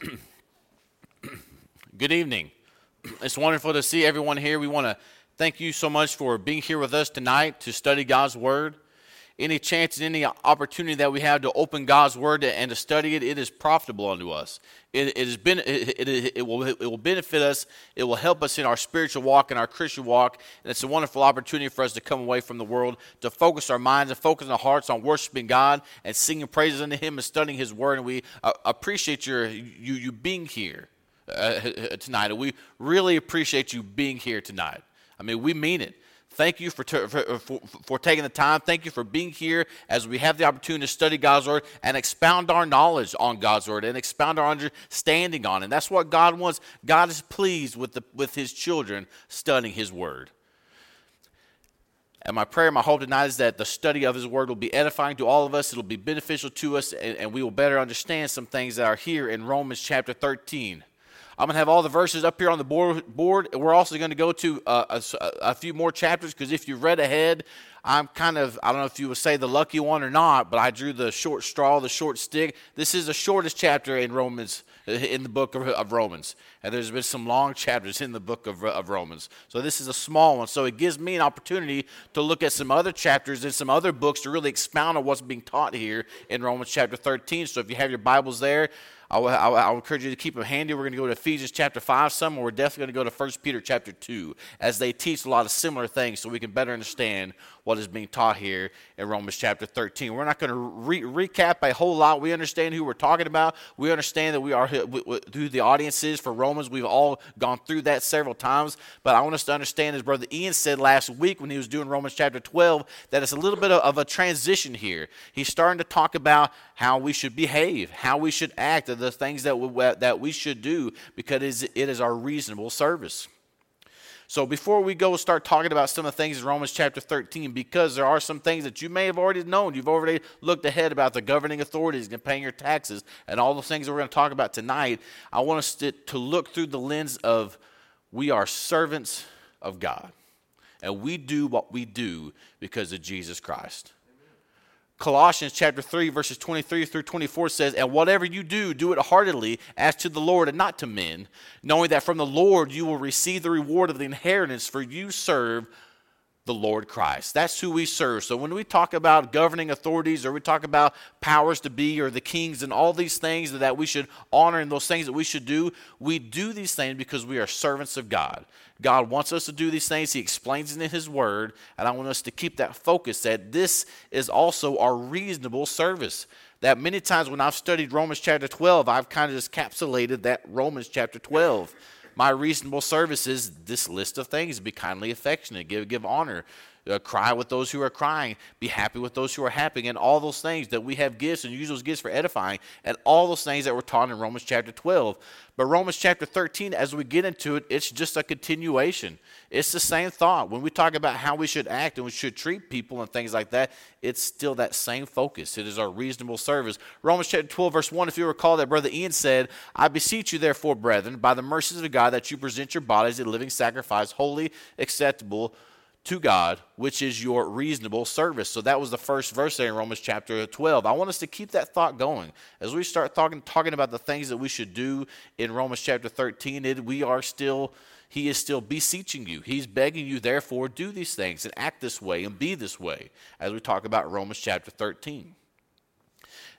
Good evening. It's wonderful to see everyone here. We want to thank you so much for being here with us tonight to study God's Word. Any chance and any opportunity that we have to open God's Word and to study it, it is profitable unto us. It, it, has been, it, it, it, will, it will benefit us. It will help us in our spiritual walk and our Christian walk. And it's a wonderful opportunity for us to come away from the world, to focus our minds and focus our hearts on worshiping God and singing praises unto Him and studying His Word. And we uh, appreciate your, you, you being here uh, tonight. And we really appreciate you being here tonight. I mean, we mean it. Thank you for, for, for, for, taking the time. Thank you for being here as we have the opportunity to study God's Word and expound our knowledge on God's Word and expound our understanding on it. And that's what God wants. God is pleased with, the, with His children studying His Word. And my prayer, my hope tonight is that the study of His Word will be edifying to all of us. It'll be beneficial to us, and, and we will better understand some things that are here in Romans chapter 13. I'm going to have all the verses up here on the board. board. We're also going to go to uh, a, a, few more chapters because if you read ahead, I'm kind of, I don't know if you would say the lucky one or not, but I drew the short straw, the short stick. This is the shortest chapter in Romans, uh, in the book of, of Romans. And there's been some long chapters in the book of, of Romans. So this is a small one. So it gives me an opportunity to look at some other chapters and some other books to really expound on what's being taught here in Romans chapter 13. So if you have your Bibles there, I I will encourage you to keep them handy. We're going to go to Ephesians chapter 5 some, we're definitely going to go to 1 Peter chapter 2 as they teach a lot of similar things so we can better understand what is being taught here in Romans chapter 13. We're not going to re- recap a whole lot. We understand who we're talking about. We understand that we are who the audience is for Romans. We've all gone through that several times. But I want us to understand, as Brother Ian said last week when he was doing Romans chapter 12, that it's a little bit of a transition here. He's starting to talk about how we should behave, how we should act, the things that we, that we should do because it is our reasonable service. So before we go start talking about some of the things in Romans chapter 13, because there are some things that you may have already known, you've already looked ahead about the governing authorities and paying your taxes and all the things that we're going to talk about tonight, I want us to, to look through the lens of we are servants of God. And we do what we do because of Jesus Christ. Colossians chapter 3, verses 23 through 24 says, And whatever you do, do it heartily as to the Lord and not to men, knowing that from the Lord you will receive the reward of the inheritance, for you serve the Lord Christ. That's who we serve. So when we talk about governing authorities or we talk about powers to be or the kings and all these things that we should honor and those things that we should do, we do these things because we are servants of God. God wants us to do these things. He explains it in His Word, and I want us to keep that focus that this is also our reasonable service. That many times when I've studied Romans chapter 12, I've kind of just capsulated that Romans chapter 12. My reasonable services, this list of things be kindly affectionate, give, give honor, uh, cry with those who are crying, be happy with those who are happy, and all those things that we have gifts and use those gifts for edifying, and all those things that were taught in Romans chapter 12. But Romans chapter 13, as we get into it, it's just a continuation. It's the same thought. When we talk about how we should act and we should treat people and things like that, it's still that same focus. It is our reasonable service. Romans chapter 12, verse 1, if you recall that Brother Ian said, I beseech you, therefore, brethren, by the mercies of God, that you present your bodies a living sacrifice, holy, acceptable to God, which is your reasonable service. So that was the first verse there in Romans chapter 12. I want us to keep that thought going. As we start talking, talking about the things that we should do in Romans chapter 13, it, we are still, he is still beseeching you. He's begging you, therefore, do these things and act this way and be this way as we talk about Romans chapter 13.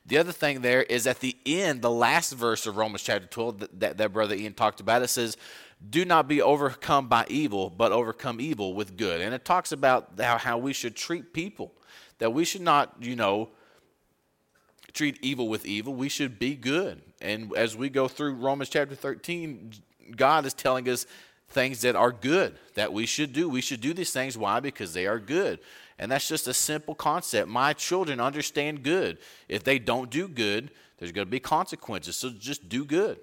The other thing there is at the end, the last verse of Romans chapter 12 that, that, that Brother Ian talked about, it says, do not be overcome by evil, but overcome evil with good. And it talks about how, how we should treat people, that we should not, you know, treat evil with evil. We should be good. And as we go through Romans chapter 13, God is telling us things that are good that we should do. We should do these things. Why? Because they are good. And that's just a simple concept. My children understand good. If they don't do good, there's going to be consequences. So just do good.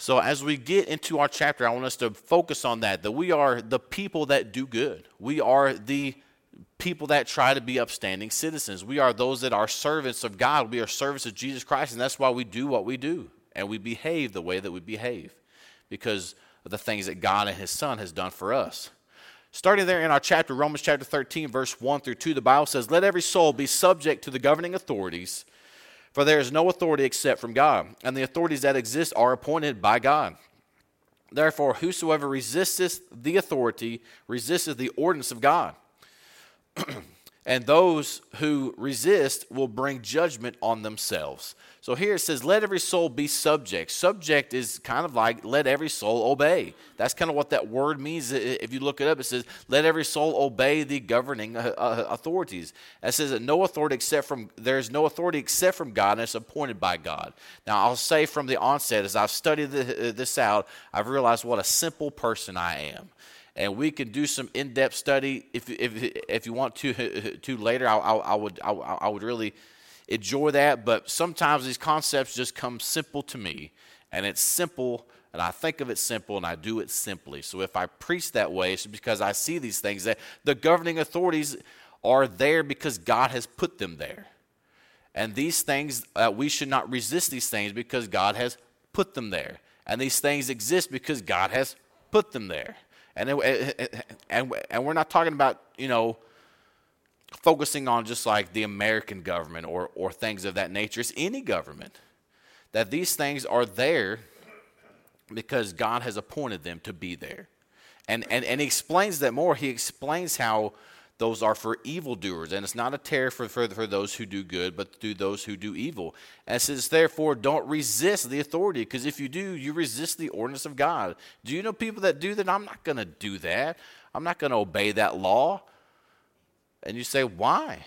So, as we get into our chapter, I want us to focus on that that we are the people that do good. We are the people that try to be upstanding citizens. We are those that are servants of God. We are servants of Jesus Christ, and that's why we do what we do. And we behave the way that we behave because of the things that God and His Son has done for us. Starting there in our chapter, Romans chapter 13, verse 1 through 2, the Bible says, Let every soul be subject to the governing authorities For there is no authority except from God, and the authorities that exist are appointed by God. Therefore, whosoever resisteth the authority resisteth the ordinance of God. and those who resist will bring judgment on themselves. So here it says, let every soul be subject. Subject is kind of like let every soul obey. That's kind of what that word means. If you look it up, it says, let every soul obey the governing uh, uh, authorities. It says that no authority except from, there's no authority except from God, and it's appointed by God. Now, I'll say from the onset, as I've studied this out, I've realized what a simple person I am and we can do some in-depth study if, if, if you want to to later. I, I, I would I, I, would really enjoy that. But sometimes these concepts just come simple to me and it's simple and I think of it simple and I do it simply. So if I preach that way it's because I see these things that the governing authorities are there because God has put them there. And these things uh, we should not resist these things because God has put them there. And these things exist because God has put them there and, it, and, and we're not talking about, you know, focusing on just like the American government or, or things of that nature. It's any government. That these things are there because God has appointed them to be there. And, and, and he explains that more. He explains how those are for evildoers. And it's not a terror for, for, for those who do good, but to those who do evil. And says, therefore, don't resist the authority, because if you do, you resist the ordinance of God. Do you know people that do that? I'm not going to do that. I'm not going to obey that law. And you say, why?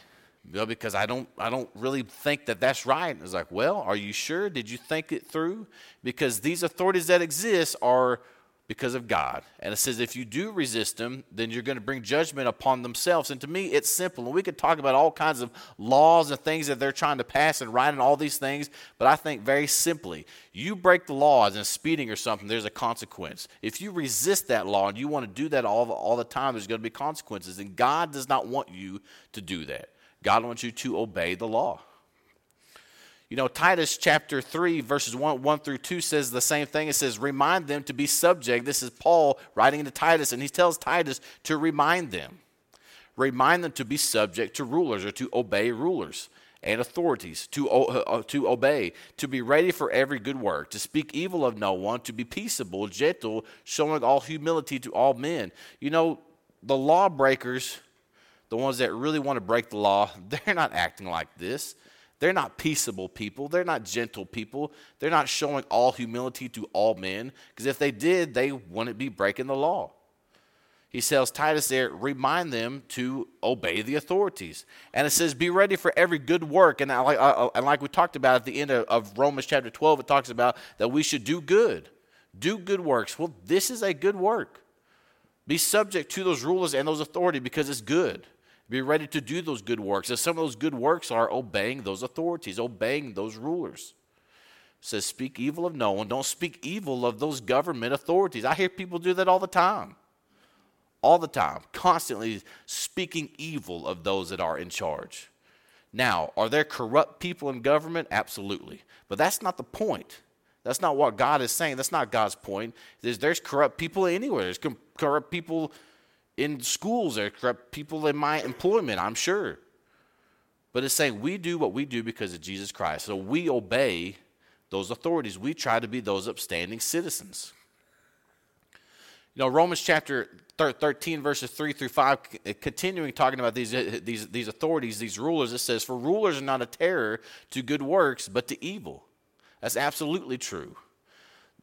Well, because I don't, I don't really think that that's right. And it's like, well, are you sure? Did you think it through? Because these authorities that exist are because of God. And it says if you do resist them, then you're going to bring judgment upon themselves. And to me, it's simple. And we could talk about all kinds of laws and things that they're trying to pass and write and all these things, but I think very simply, you break the laws and speeding or something, there's a consequence. If you resist that law and you want to do that all, all the time, there's going to be consequences. And God does not want you to do that. God wants you to obey the law. You know, Titus chapter 3, verses 1, 1 through 2 says the same thing. It says, Remind them to be subject. This is Paul writing to Titus, and he tells Titus to remind them. Remind them to be subject to rulers or to obey rulers and authorities, to, uh, uh, to obey, to be ready for every good work, to speak evil of no one, to be peaceable, gentle, showing all humility to all men. You know, the lawbreakers, the ones that really want to break the law, they're not acting like this. They're not peaceable people. They're not gentle people. They're not showing all humility to all men. Because if they did, they wouldn't be breaking the law. He tells Titus there, remind them to obey the authorities. And it says, be ready for every good work. And, I, I, uh, uh, and like we talked about at the end of, of Romans chapter 12, it talks about that we should do good, do good works. Well, this is a good work. Be subject to those rulers and those authorities because it's good. Be ready to do those good works. And some of those good works are obeying those authorities, obeying those rulers. It says, speak evil of no one. Don't speak evil of those government authorities. I hear people do that all the time. All the time. Constantly speaking evil of those that are in charge. Now, are there corrupt people in government? Absolutely. But that's not the point. That's not what God is saying. That's not God's point. There's, there's corrupt people anywhere. There's corrupt people in schools, there are people in my employment, I'm sure. But it's saying we do what we do because of Jesus Christ. So we obey those authorities. We try to be those upstanding citizens. You know, Romans chapter 13, verses 3 through 5, continuing talking about these, these, these authorities, these rulers, it says, For rulers are not a terror to good works, but to evil. That's absolutely true.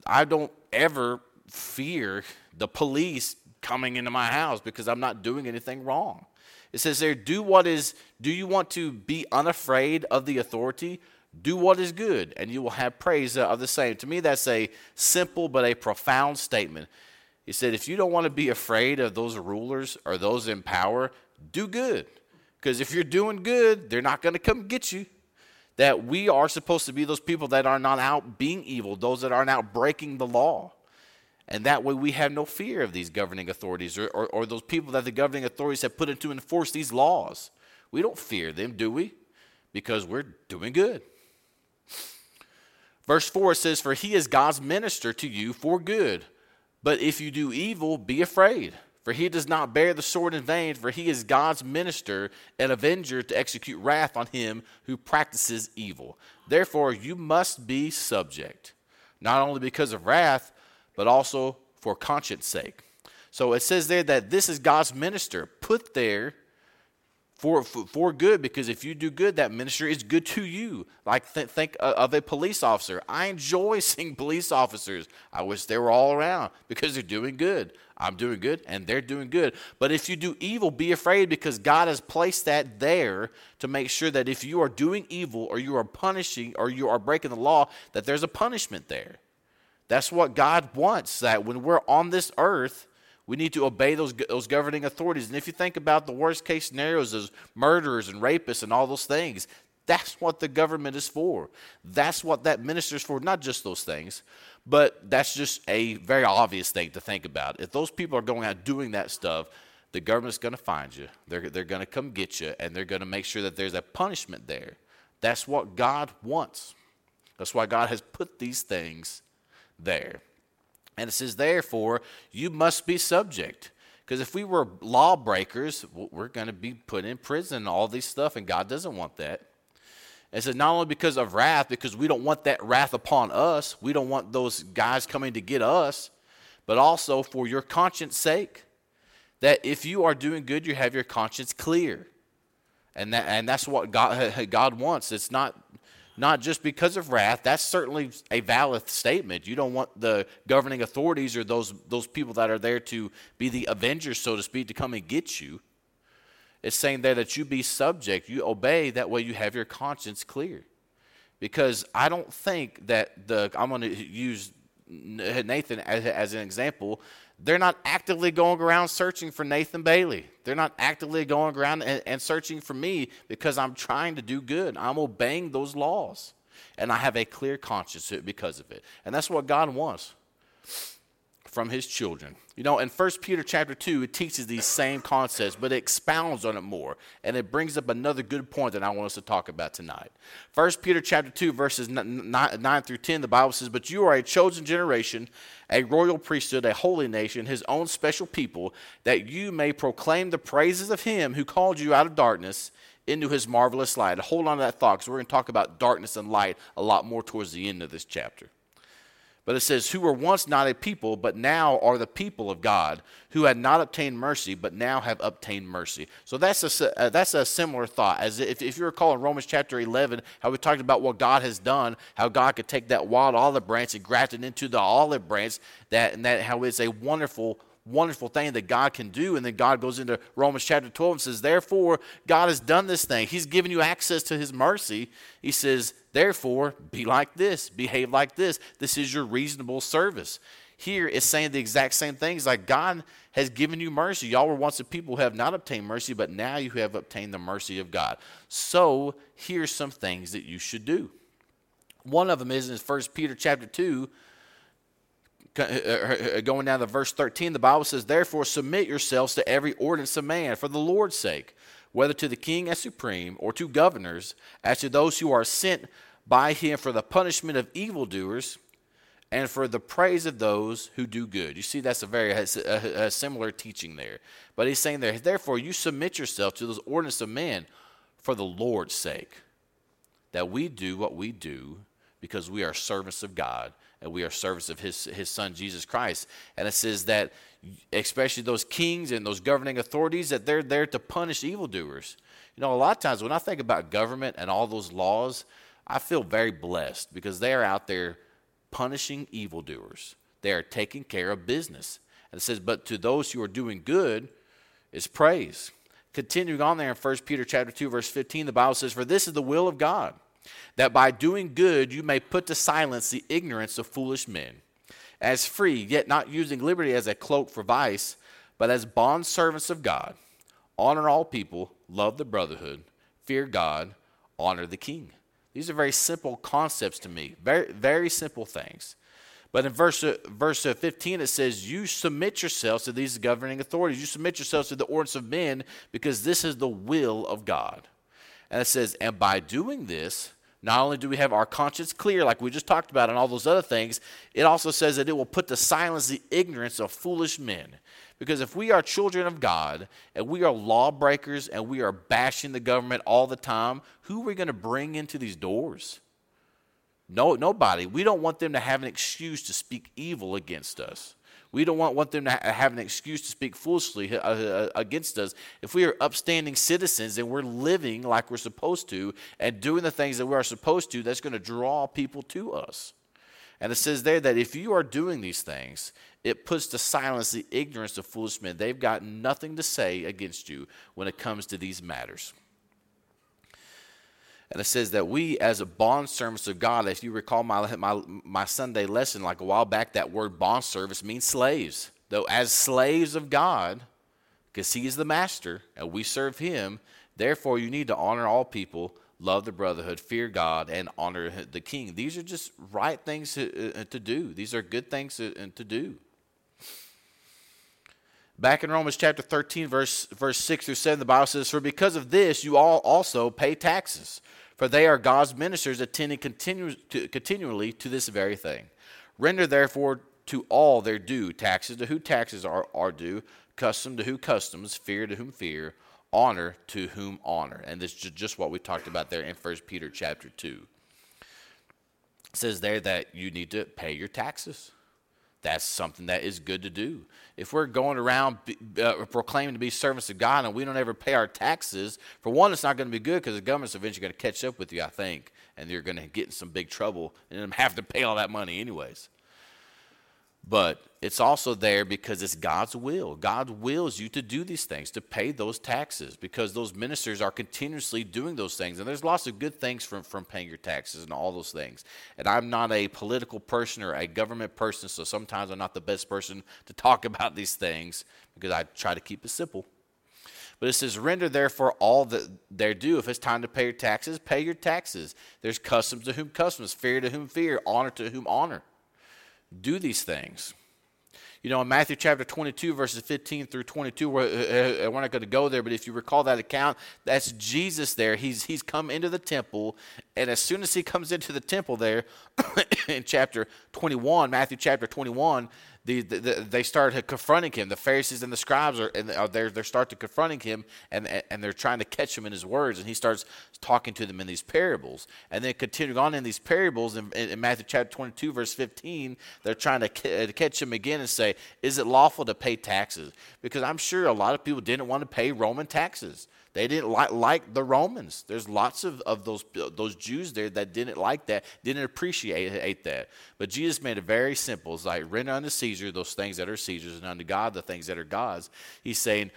I don't ever fear the police coming into my house because I'm not doing anything wrong. It says there, do what is, do you want to be unafraid of the authority? Do what is good, and you will have praise of the same. To me, that's a simple but a profound statement. He said, if you don't want to be afraid of those rulers or those in power, do good. Because if you're doing good, they're not going to come get you. That we are supposed to be those people that are not out being evil, those that aren't out breaking the law. And that way we have no fear of these governing authorities or, or, or, those people that the governing authorities have put into enforce these laws. We don't fear them, do we? Because we're doing good. Verse 4 says, For he is God's minister to you for good. But if you do evil, be afraid. For he does not bear the sword in vain, for he is God's minister and avenger to execute wrath on him who practices evil. Therefore, you must be subject, not only because of wrath, but also for conscience sake. So it says there that this is God's minister put there for, for, for, good because if you do good that minister is good to you. Like th- think of a police officer. I enjoy seeing police officers. I wish they were all around because they're doing good. I'm doing good and they're doing good. But if you do evil be afraid because god has placed that there to make sure that if you are doing evil or you are punishing or you are breaking the law that there's a punishment there that's what god wants that when we're on this earth we need to obey those, those governing authorities. And if you think about the worst case scenarios as murderers and rapists and all those things, that's what the government is for. That's what that minister's for, not just those things, but that's just a very obvious thing to think about. If those people are going out doing that stuff, the government's going to find you. They're, they're going to come get you, and they're going to make sure that there's a punishment there. That's what God wants. That's why God has put these things there. And it says, therefore, you must be subject. Because if we were lawbreakers, we're going to be put in prison and all these stuff, and God doesn't want that. It says, not only because of wrath, because we don't want that wrath upon us, we don't want those guys coming to get us, but also for your conscience sake. That if you are doing good, you have your conscience clear. And, that, and that's what God, God wants. It's not not just because of wrath. That's certainly a valid statement. You don't want the governing authorities or those, those people that are there to be the avengers, so to speak, to come and get you. It's saying there that you be subject, you obey, that way you have your conscience clear. Because I don't think that the, I'm going to use Nathan as, as an example, they're not actively going around searching for Nathan Bailey. They're not actively going around and, and, searching for me because I'm trying to do good. I'm obeying those laws. And I have a clear conscience because of it. And that's what God wants from his children. You know, in 1 Peter chapter 2, it teaches these same concepts, but it expounds on it more. And it brings up another good point that I want us to talk about tonight. 1 Peter chapter 2, verses 9 through 10, the Bible says, But you are a chosen generation, a royal priesthood, a holy nation, his own special people, that you may proclaim the praises of him who called you out of darkness into his marvelous light. Hold on to that thought, because we're going to talk about darkness and light a lot more towards the end of this chapter. But it says, Who were once not a people, but now are the people of God, who had not obtained mercy, but now have obtained mercy. So that's a, uh, that's a similar thought. As if, if you recall in Romans chapter 11, how we talked about what God has done, how God could take that wild olive branch and graft it into the olive branch, that, and that how it's a wonderful wonderful thing that God can do. And then God goes into Romans chapter 12 and says, Therefore, God has done this thing. He's given you access to His mercy. He says, Therefore, be like this, behave like this. This is your reasonable service. Here it's saying the exact same things like God has given you mercy. Y'all were once a people who have not obtained mercy, but now you have obtained the mercy of God. So here's some things that you should do. One of them is in 1 Peter chapter 2, uh, uh, going down to verse 13, the Bible says, Therefore, submit yourselves to every ordinance of man for the Lord's sake, whether to the king as supreme or to governors, as to those who are sent by him for the punishment of evildoers and for the praise of those who do good. You see, that's a very a, a, similar teaching there. But he's saying there, Therefore, you submit yourself to those ordinances of men for the Lord's sake, that we do what we do because we are servants of God and we are servants of his, his son Jesus Christ. And it says that especially those kings and those governing authorities, that they're there to punish evildoers. You know, a lot of times when I think about government and all those laws, I feel very blessed because they are out there punishing evildoers. They are taking care of business. And it says, but to those who are doing good is praise. Continuing on there in 1 Peter chapter 2, verse 15, the Bible says, For this is the will of God that by doing good you may put to silence the ignorance of foolish men. As free, yet not using liberty as a cloak for vice, but as bondservants of God. Honor all people, love the brotherhood, fear God, honor the king. These are very simple concepts to me, very, very simple things. But in verse, verse 15, it says, You submit yourselves to these governing authorities. You submit yourselves to the ordinance of men because this is the will of God. And it says, And by doing this, Not only do we have our conscience clear, like we just talked about, and all those other things, it also says that it will put to silence the ignorance of foolish men. Because if we are children of God and we are lawbreakers and we are bashing the government all the time, who are we going to bring into these doors? No, nobody. We don't want them to have an excuse to speak evil against us. We don't want, want them to ha- have an excuse to speak foolishly uh, uh, against us. If we are upstanding citizens and we're living like we're supposed to and doing the things that we are supposed to, that's going to draw people to us. And it says there that if you are doing these things, it puts to silence the ignorance of foolish men. They've got nothing to say against you when it comes to these matters. And it says that we, as a bond servants of God, if you recall my, my, my Sunday lesson like a while back, that word bond service means slaves. Though, as slaves of God, because He is the master and we serve Him, therefore you need to honor all people, love the brotherhood, fear God, and honor the king. These are just right things to, uh, to do, these are good things to, uh, to do. Back in Romans chapter 13, verse, verse 6 through 7, the Bible says, For because of this you all also pay taxes for they are God's ministers attending continu- to, continually to this very thing. Render therefore to all their due taxes to who taxes are, are due, custom to who customs, fear to whom fear, honor to whom honor. And this is just what we talked about there in 1 Peter chapter 2. It says there that you need to pay your taxes. That's something that is good to do. If we're going around uh, proclaiming to be servants of God and we don't ever pay our taxes, for one, it's not going to be good because the government's eventually going to catch up with you, I think, and you're going to get in some big trouble and have to pay all that money anyways. But it's also there because it's God's will. God wills you to do these things, to pay those taxes, because those ministers are continuously doing those things. And there's lots of good things from, from paying your taxes and all those things. And I'm not a political person or a government person, so sometimes I'm not the best person to talk about these things because I try to keep it simple. But it says, render therefore all that they're due. If it's time to pay your taxes, pay your taxes. There's customs to whom customs, fear to whom fear, honor to whom honor do these things. You know, in Matthew chapter 22, verses 15 through 22, we're, uh, uh, we're not going to go there, but if you recall that account, that's Jesus there. He's, he's come into the temple, and as soon as he comes into the temple there, in chapter 21, Matthew chapter 21, the, the, the, they start confronting him. The Pharisees and the scribes are, and uh, they're, they start to confronting him, and, and they're trying to catch him in his words. And he starts talking to them in these parables. And then continuing on in these parables, in, in Matthew chapter 22, verse 15, they're trying uh, to catch him again and say, Is it lawful to pay taxes? Because I'm sure a lot of people didn't want to pay Roman taxes. They didn't like, like the Romans. There's lots of, of those, those Jews there that didn't like that, didn't appreciate that. But Jesus made it very simple. It's like, render unto Caesar those things that are Caesar's, and unto God the things that are God's. He's saying,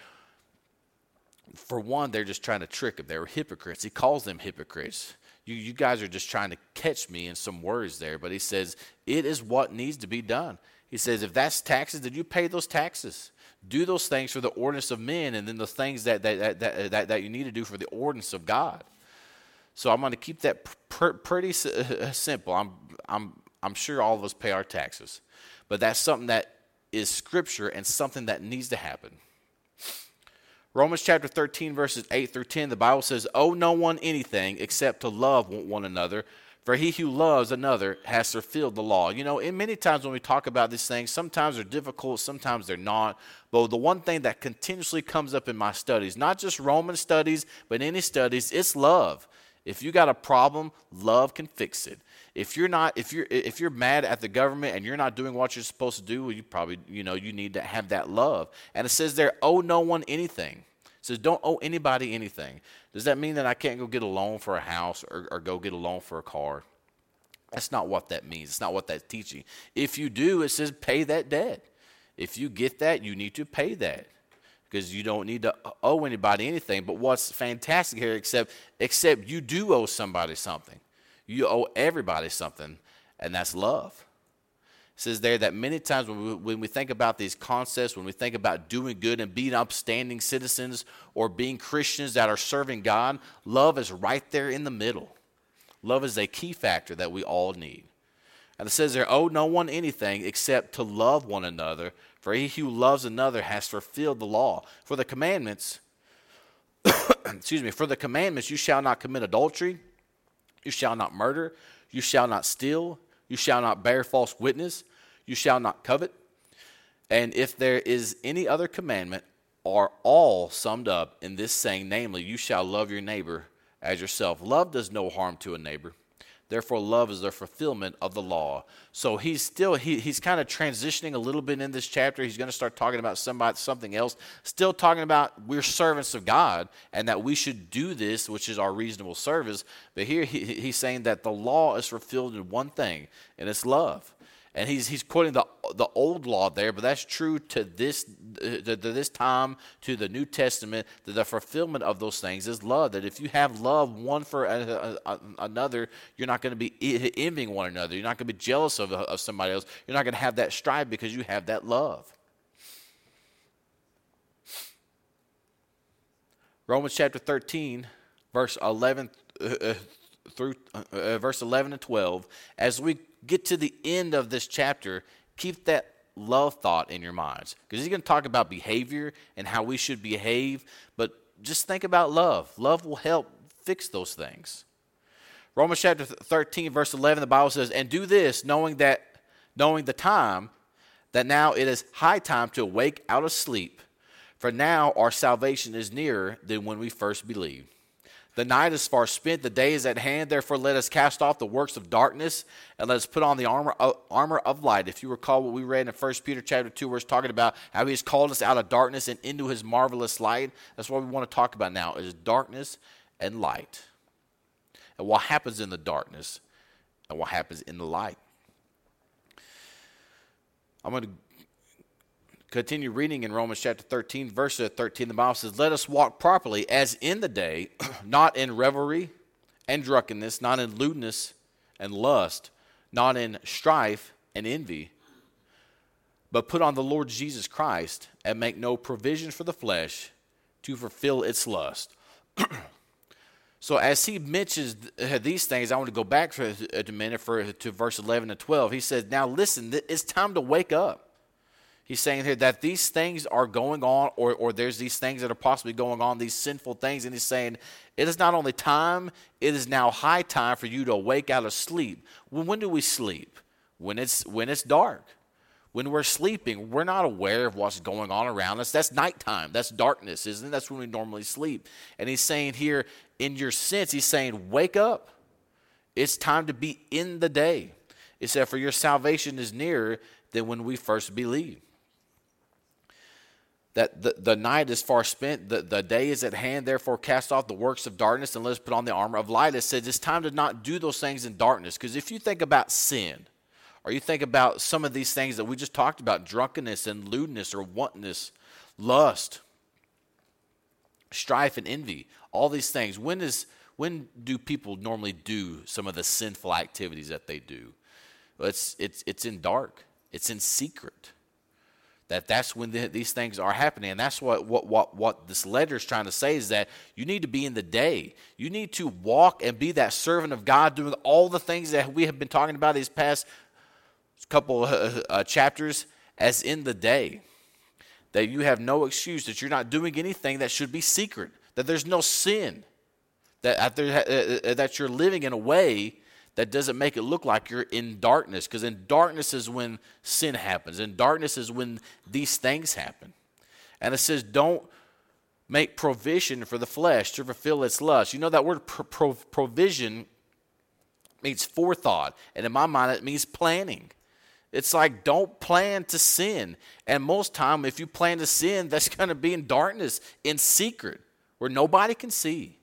for one, they're just trying to trick him. They're hypocrites. He calls them hypocrites. You, you guys are just trying to catch me in some words there. But he says, it is what needs to be done. He says, if that's taxes, did you pay those taxes do those things for the ordinance of men and then the things that, that, that, that, that you need to do for the ordinance of God. So I'm going to keep that pr- pretty simple. I'm, I'm, I'm sure all of us pay our taxes, but that's something that is scripture and something that needs to happen. Romans chapter 13, verses 8 through 10, the Bible says, Owe no one anything except to love one another, for he who loves another has fulfilled the law. You know, in many times when we talk about these things, sometimes they're difficult, sometimes they're not. But the one thing that continuously comes up in my studies, not just Roman studies, but any studies, it's love. If you got a problem, love can fix it. If you're not, if you're if you're mad at the government and you're not doing what you're supposed to do, well, you probably you know you need to have that love. And it says there, owe no one anything. Says don't owe anybody anything. Does that mean that I can't go get a loan for a house or, or go get a loan for a car? That's not what that means. It's not what that's teaching. If you do, it says pay that debt. If you get that, you need to pay that because you don't need to owe anybody anything. But what's fantastic here, except except you do owe somebody something. You owe everybody something, and that's love says there that many times when we, when we think about these concepts, when we think about doing good and being upstanding citizens or being Christians that are serving God, love is right there in the middle. Love is a key factor that we all need. And it says there, owe no one anything except to love one another, for he who loves another has fulfilled the law. For the commandments, excuse me, for the commandments, you shall not commit adultery, You shall not murder. You shall not steal. You shall not bear false witness. You shall not covet. And if there is any other commandment, are all summed up in this saying, namely, you shall love your neighbor as yourself. Love does no harm to a neighbor. Therefore, love is the fulfillment of the law. So he's still he, he's kind of transitioning a little bit in this chapter. He's going to start talking about somebody something else. Still talking about we're servants of God and that we should do this, which is our reasonable service. But here he, he's saying that the law is fulfilled in one thing, and it's love and he's he's quoting the the old law there, but that's true to this to, to this time to the New Testament. That the fulfillment of those things is love. That if you have love one for a, a, a, another, you're not going to be envying one another. You're not going to be jealous of, of somebody else. You're not going to have that strife because you have that love. Romans chapter 13, verse 11 uh, uh through uh, uh, verse 11 and 12. As we get to the end of this chapter, keep that love thought in your minds because he's going to talk about behavior and how we should behave, but just think about love. Love will help fix those things. Romans chapter 13 verse 11 the Bible says, "And do this knowing that knowing the time that now it is high time to awake out of sleep, for now our salvation is nearer than when we first believed." The night is far spent, the day is at hand. Therefore, let us cast off the works of darkness and let us put on the armor of, armor of light. If you recall what we read in 1 Peter chapter 2, where it's talking about how he has called us out of darkness and into his marvelous light. That's what we want to talk about now is darkness and light. And what happens in the darkness and what happens in the light. I'm going to continue reading in Romans chapter 13, verse 13, the Bible says, Let us walk properly as in the day, not in revelry and drunkenness, not in lewdness and lust, not in strife and envy, but put on the Lord Jesus Christ and make no provision for the flesh to fulfill its lust. so as he mentions uh, these things, I want to go back for a minute for, to verse 11 and 12. He says, Now listen, it's time to wake up. He's saying here that these things are going on, or, or there's these things that are possibly going on, these sinful things. And he's saying it is not only time, it is now high time for you to wake out of sleep. Well, when do we sleep? When it's, when it's dark. When we're sleeping, we're not aware of what's going on around us. That's nighttime. That's darkness, isn't it? That's when we normally sleep. And he's saying here, in your sense, he's saying, wake up. It's time to be in the day. He said, for your salvation is nearer than when we first believed that the, the night is far spent, the, the day is at hand, therefore cast off the works of darkness and let us put on the armor of light. It says it's time to not do those things in darkness. Because if you think about sin, or you think about some of these things that we just talked about drunkenness and lewdness or wantonness, lust, strife and envy, all these things, when is when do people normally do some of the sinful activities that they do? Well, it's, it's, it's in dark, it's in secret that that's when the, these things are happening. And that's what, what, what, what this letter is trying to say is that you need to be in the day. You need to walk and be that servant of god doing all the things that we have been talking about these past couple uh, uh, chapters as in the day. That you have no excuse that you're not doing anything that should be secret that there's no sin that, uh, uh, that you're living in a way that doesn't make it look like you're in darkness because in darkness is when sin happens. In darkness is when these things happen. And it says don't make provision for the flesh to fulfill its lust. You know that word pro- pro- provision means forethought and in my mind it means planning. It's like don't plan to sin. And most time if you plan to sin that's going to be in darkness in secret where nobody can see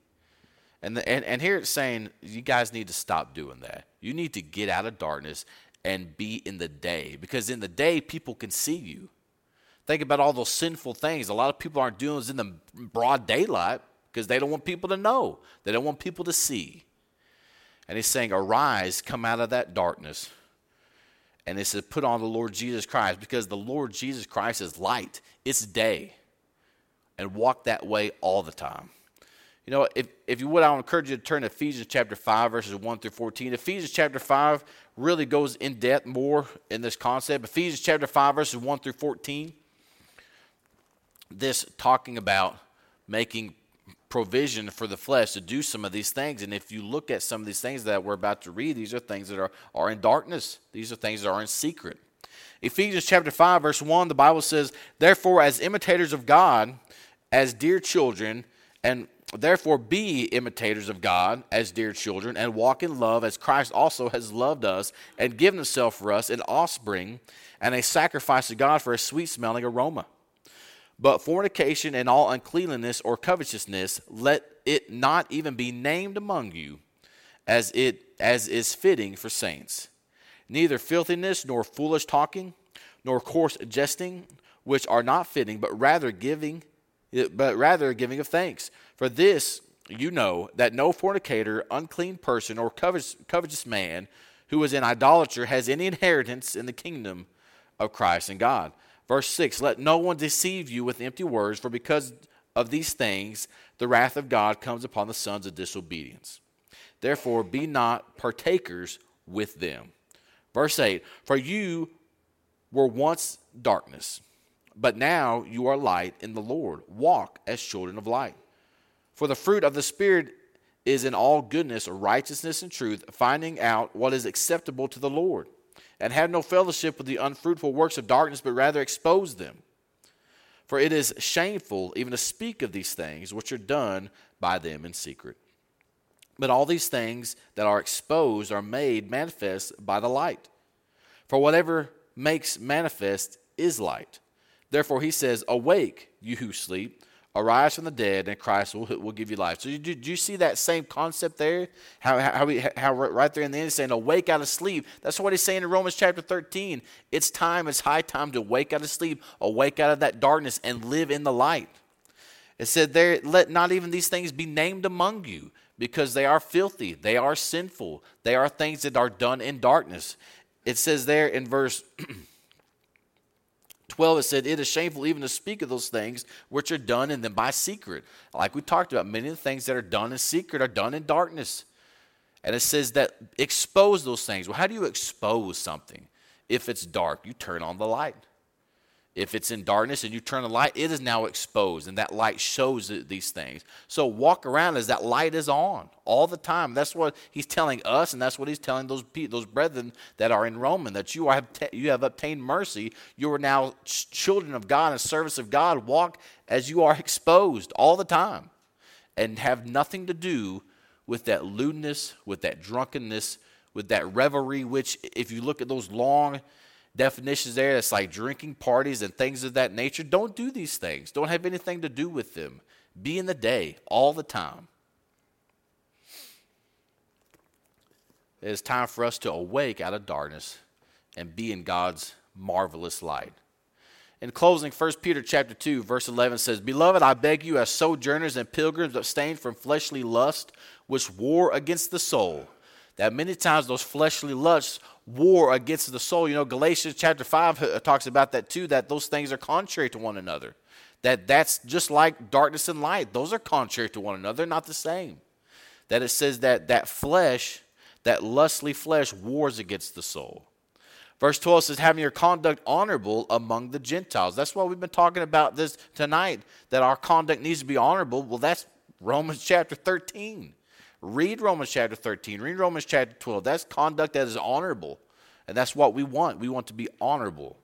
and, the, and, and here it's saying, you guys need to stop doing that. You need to get out of darkness and be in the day because in the day, people can see you. Think about all those sinful things. A lot of people aren't doing this in the broad daylight because they don't want people to know, they don't want people to see. And he's saying, Arise, come out of that darkness. And he says, Put on the Lord Jesus Christ because the Lord Jesus Christ is light, it's day. And walk that way all the time. You know, if, if you would, I would encourage you to turn to Ephesians chapter 5, verses 1 through 14. Ephesians chapter 5 really goes in depth more in this concept. Ephesians chapter 5, verses 1 through 14. This talking about making provision for the flesh to do some of these things. And if you look at some of these things that we're about to read, these are things that are, are in darkness, these are things that are in secret. Ephesians chapter 5, verse 1, the Bible says, Therefore, as imitators of God, as dear children, and therefore be imitators of God as dear children, and walk in love as Christ also has loved us and given himself for us an offspring and a sacrifice to God for a sweet smelling aroma. But fornication and all uncleanness or covetousness, let it not even be named among you, as it as is fitting for saints. Neither filthiness nor foolish talking, nor coarse jesting, which are not fitting, but rather giving, but rather giving of thanks. For this you know that no fornicator, unclean person, or covetous, covetous man who is an idolater has any inheritance in the kingdom of Christ and God. Verse 6 Let no one deceive you with empty words, for because of these things the wrath of God comes upon the sons of disobedience. Therefore, be not partakers with them. Verse 8 For you were once darkness, but now you are light in the Lord. Walk as children of light. For the fruit of the Spirit is in all goodness, righteousness, and truth, finding out what is acceptable to the Lord and have no fellowship with the unfruitful works of darkness, but rather expose them. For it is shameful even to speak of these things which are done by them in secret. But all these things that are exposed are made manifest by the light. For whatever makes manifest is light. Therefore he says, Awake, you who sleep arise from the dead and christ will, will give you life. So do, do you see that same concept there? How, how, we, how right there in the end he's saying awake out of sleep. That's what he's saying in romans chapter 13 it's time it's high time to wake out of sleep awake out of that darkness and live in the light. It said there let not even these things be named among you because they are filthy they are sinful they are things that are done in darkness. It says there in verse 12, it said, It is shameful even to speak of those things which are done in them by secret. Like we talked about, many of the things that are done in secret are done in darkness. And it says that expose those things. Well, how do you expose something? If it's dark, you turn on the light. If it's in darkness and you turn the light, it is now exposed, and that light shows these things. So walk around as that light is on all the time. That's what he's telling us, and that's what he's telling those those brethren that are in Roman that you have you have obtained mercy. You are now children of God and service of God. Walk as you are exposed all the time, and have nothing to do with that lewdness, with that drunkenness, with that revelry. Which, if you look at those long definitions there that's like drinking parties and things of that nature. Don't do these things. Don't have anything to do with them. Be in the day all the time. It is time for us to awake out of darkness and be in God's marvelous light. In closing, 1 Peter chapter 2, verse 11 says, Beloved, I beg you, as sojourners and pilgrims, abstain from fleshly lust, which war against the soul. That many times those fleshly lusts war against the soul. You know, Galatians chapter 5 uh, talks about that too, that those things are contrary to one another. That that's just like darkness and light. Those are contrary to one another, not the same. That it says that that flesh, that lustly flesh wars against the soul. Verse 12 says, having your conduct honorable among the Gentiles. That's why we've been talking about this tonight, that our conduct needs to be honorable. Well, that's Romans chapter 13. Read Romans chapter 13, read Romans chapter 12. That's conduct that is honorable. And that's what we want. We want to be honorable.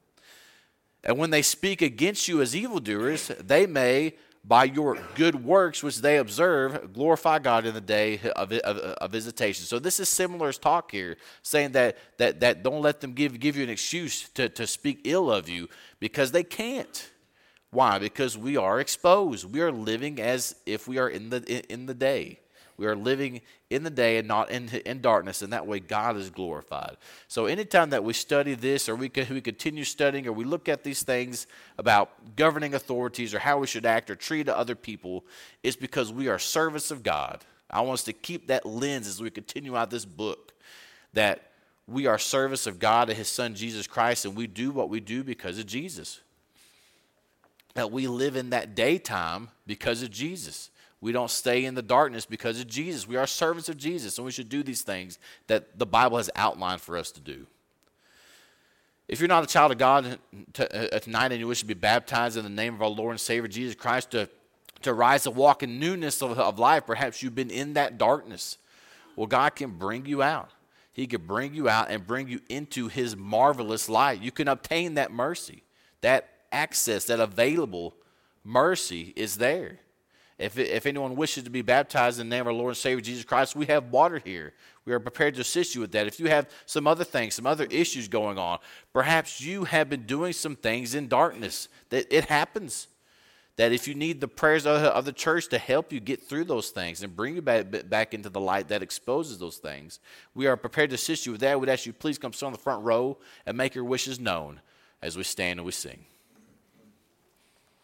And when they speak against you as evildoers, they may, by your good works which they observe, glorify God in the day of, of, of, visitation. So this is similar as talk here, saying that, that, that don't let them give, give you an excuse to, to speak ill of you because they can't. Why? Because we are exposed. We are living as if we are in the, in, in the day. We are living in the day and not in, in darkness, and that way God is glorified. So, anytime that we study this, or we, we continue studying, or we look at these things about governing authorities, or how we should act or treat other people, it's because we are servants of God. I want us to keep that lens as we continue out this book that we are service of God and His Son Jesus Christ, and we do what we do because of Jesus. That we live in that daytime because of Jesus. We don't stay in the darkness because of Jesus. We are servants of Jesus, and we should do these things that the Bible has outlined for us to do. If you're not a child of God uh, tonight and you wish to be baptized in the name of our Lord and Savior Jesus Christ, to to rise and walk in newness of, of life. Perhaps you've been in that darkness. Well, God can bring you out. He can bring you out and bring you into His marvelous light. You can obtain that mercy, that access, that available mercy is there. If, if anyone wishes to be baptized in the name of our Lord and Savior Jesus Christ, we have water here. We are prepared to assist you with that. If you have some other things, some other issues going on, perhaps you have been doing some things in darkness. That it happens. That if you need the prayers of the church to help you get through those things and bring you back, back into the light that exposes those things, we are prepared to assist you with that. We'd ask you please come sit on the front row and make your wishes known as we stand and we sing.